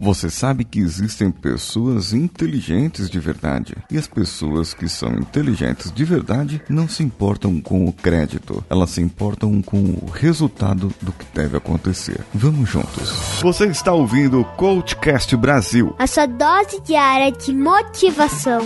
Você sabe que existem pessoas inteligentes de verdade. E as pessoas que são inteligentes de verdade não se importam com o crédito, elas se importam com o resultado do que deve acontecer. Vamos juntos. Você está ouvindo o Coachcast Brasil a sua dose diária de motivação.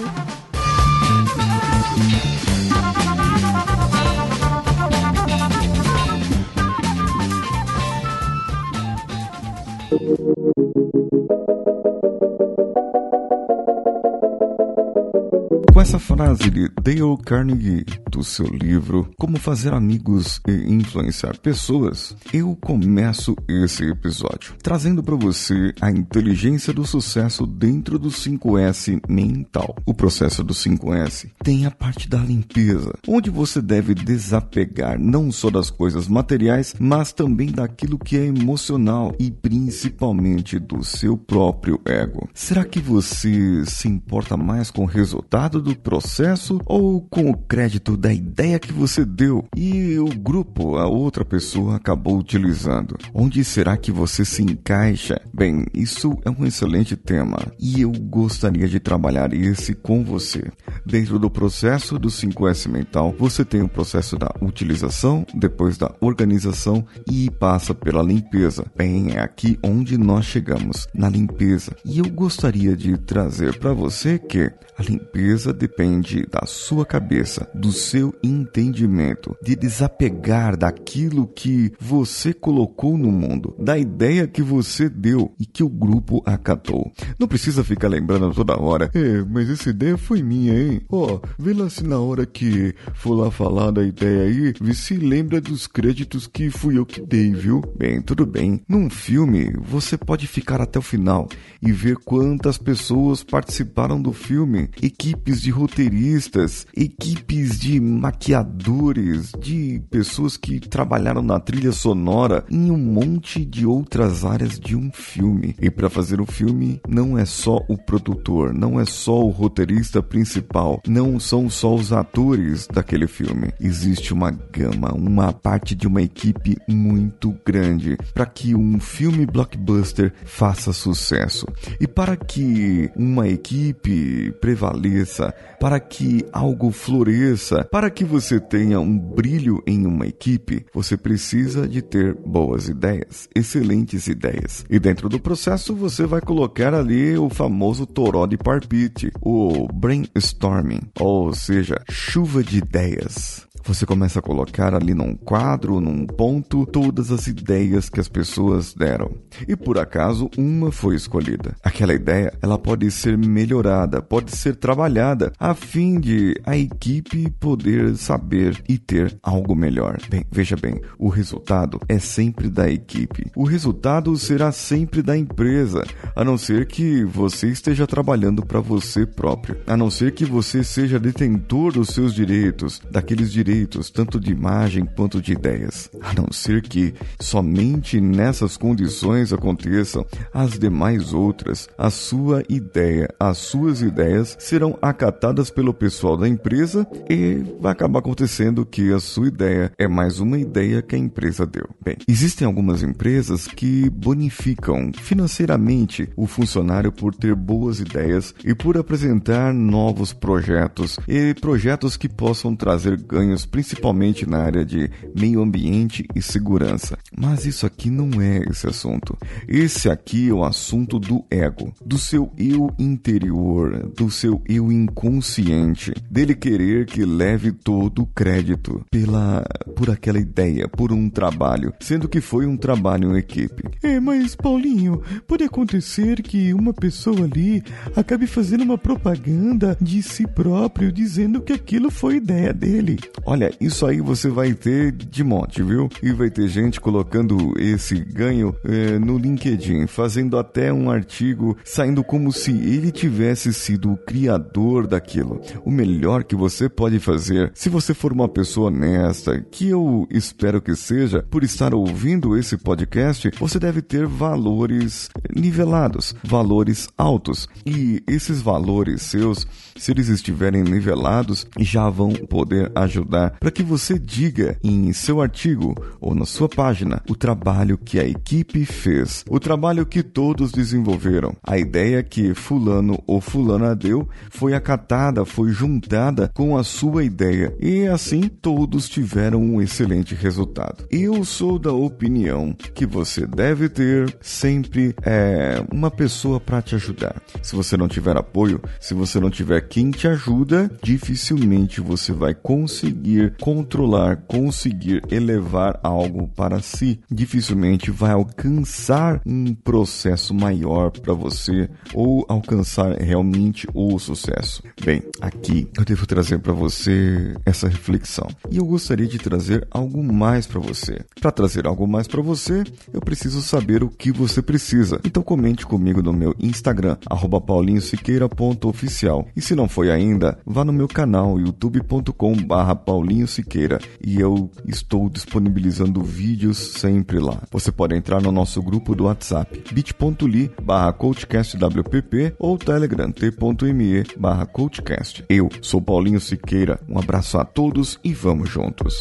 Frase de Dale Carnegie do seu livro Como Fazer Amigos e Influenciar Pessoas, eu começo esse episódio trazendo para você a inteligência do sucesso dentro do 5S mental. O processo do 5S tem a parte da limpeza, onde você deve desapegar não só das coisas materiais, mas também daquilo que é emocional e principalmente do seu próprio ego. Será que você se importa mais com o resultado do processo ou com o crédito da ideia que você deu e o grupo, a outra pessoa, acabou utilizando? Onde será que você se encaixa? Bem, isso é um excelente tema e eu gostaria de trabalhar esse com você. Dentro do processo do 5S mental, você tem o processo da utilização, depois da organização e passa pela limpeza. Bem, é aqui onde nós chegamos, na limpeza. E eu gostaria de trazer para você que a limpeza depende da sua cabeça, do seu entendimento, de desapegar daquilo que você colocou no mundo, da ideia que você deu e que o grupo acatou. Não precisa ficar lembrando toda hora, é, mas essa ideia foi minha, hein? Ó, oh, vê lá se na hora que for lá falar da ideia aí, vê se lembra dos créditos que fui eu que dei, viu? Bem, tudo bem. Num filme, você pode ficar até o final e ver quantas pessoas participaram do filme, equipes de roteiristas, equipes de maquiadores, de pessoas que trabalharam na trilha sonora em um monte de outras áreas de um filme. E para fazer o filme não é só o produtor, não é só o roteirista principal, não são só os atores daquele filme. Existe uma gama, uma parte de uma equipe muito grande para que um filme blockbuster faça sucesso. E para que uma equipe prevaleça, para que algo floresça, para que você tenha um brilho em uma equipe, você precisa de ter boas ideias, excelentes ideias. E dentro do processo você vai colocar ali o famoso toró de parpite, o brainstorming, ou seja, chuva de ideias. Você começa a colocar ali num quadro, num ponto, todas as ideias que as pessoas deram. E por acaso, uma foi escolhida. Aquela ideia, ela pode ser melhorada, pode ser trabalhada, a fim de a equipe poder saber e ter algo melhor. Bem, veja bem, o resultado é sempre da equipe. O resultado será sempre da empresa, a não ser que você esteja trabalhando para você próprio, a não ser que você seja detentor dos seus direitos, daqueles direitos direitos, tanto de imagem quanto de ideias, a não ser que somente nessas condições aconteçam as demais outras. A sua ideia, as suas ideias serão acatadas pelo pessoal da empresa e vai acabar acontecendo que a sua ideia é mais uma ideia que a empresa deu. Bem, existem algumas empresas que bonificam financeiramente o funcionário por ter boas ideias e por apresentar novos projetos e projetos que possam trazer ganhos principalmente na área de meio ambiente e segurança. Mas isso aqui não é esse assunto. Esse aqui é o assunto do ego, do seu eu interior, do seu eu inconsciente, dele querer que leve todo o crédito pela por aquela ideia, por um trabalho, sendo que foi um trabalho em equipe. É, mas Paulinho, pode acontecer que uma pessoa ali acabe fazendo uma propaganda de si próprio dizendo que aquilo foi ideia dele. Olha, isso aí você vai ter de monte, viu? E vai ter gente colocando esse ganho é, no LinkedIn, fazendo até um artigo saindo como se ele tivesse sido o criador daquilo. O melhor que você pode fazer, se você for uma pessoa honesta, que eu espero que seja, por estar ouvindo esse podcast, você deve ter valores nivelados, valores altos. E esses valores seus, se eles estiverem nivelados, já vão poder ajudar para que você diga em seu artigo ou na sua página o trabalho que a equipe fez, o trabalho que todos desenvolveram. A ideia que fulano ou fulana deu foi acatada, foi juntada com a sua ideia e assim todos tiveram um excelente resultado. Eu sou da opinião que você deve ter sempre é, uma pessoa para te ajudar. Se você não tiver apoio, se você não tiver quem te ajuda, dificilmente você vai conseguir controlar, conseguir elevar algo para si. Dificilmente vai alcançar um processo maior para você ou alcançar realmente o sucesso. Bem, aqui eu devo trazer para você essa reflexão e eu gostaria de trazer algo mais para você. Para trazer algo mais para você, eu preciso saber o que você precisa. Então comente comigo no meu Instagram paulinhosiqueira.oficial e se não foi ainda, vá no meu canal youtube.com/barra Paulinho Siqueira e eu estou disponibilizando vídeos sempre lá. Você pode entrar no nosso grupo do WhatsApp bit.ly barra coachcastwpp ou telegram t.me barra coachcast. Eu sou Paulinho Siqueira, um abraço a todos e vamos juntos.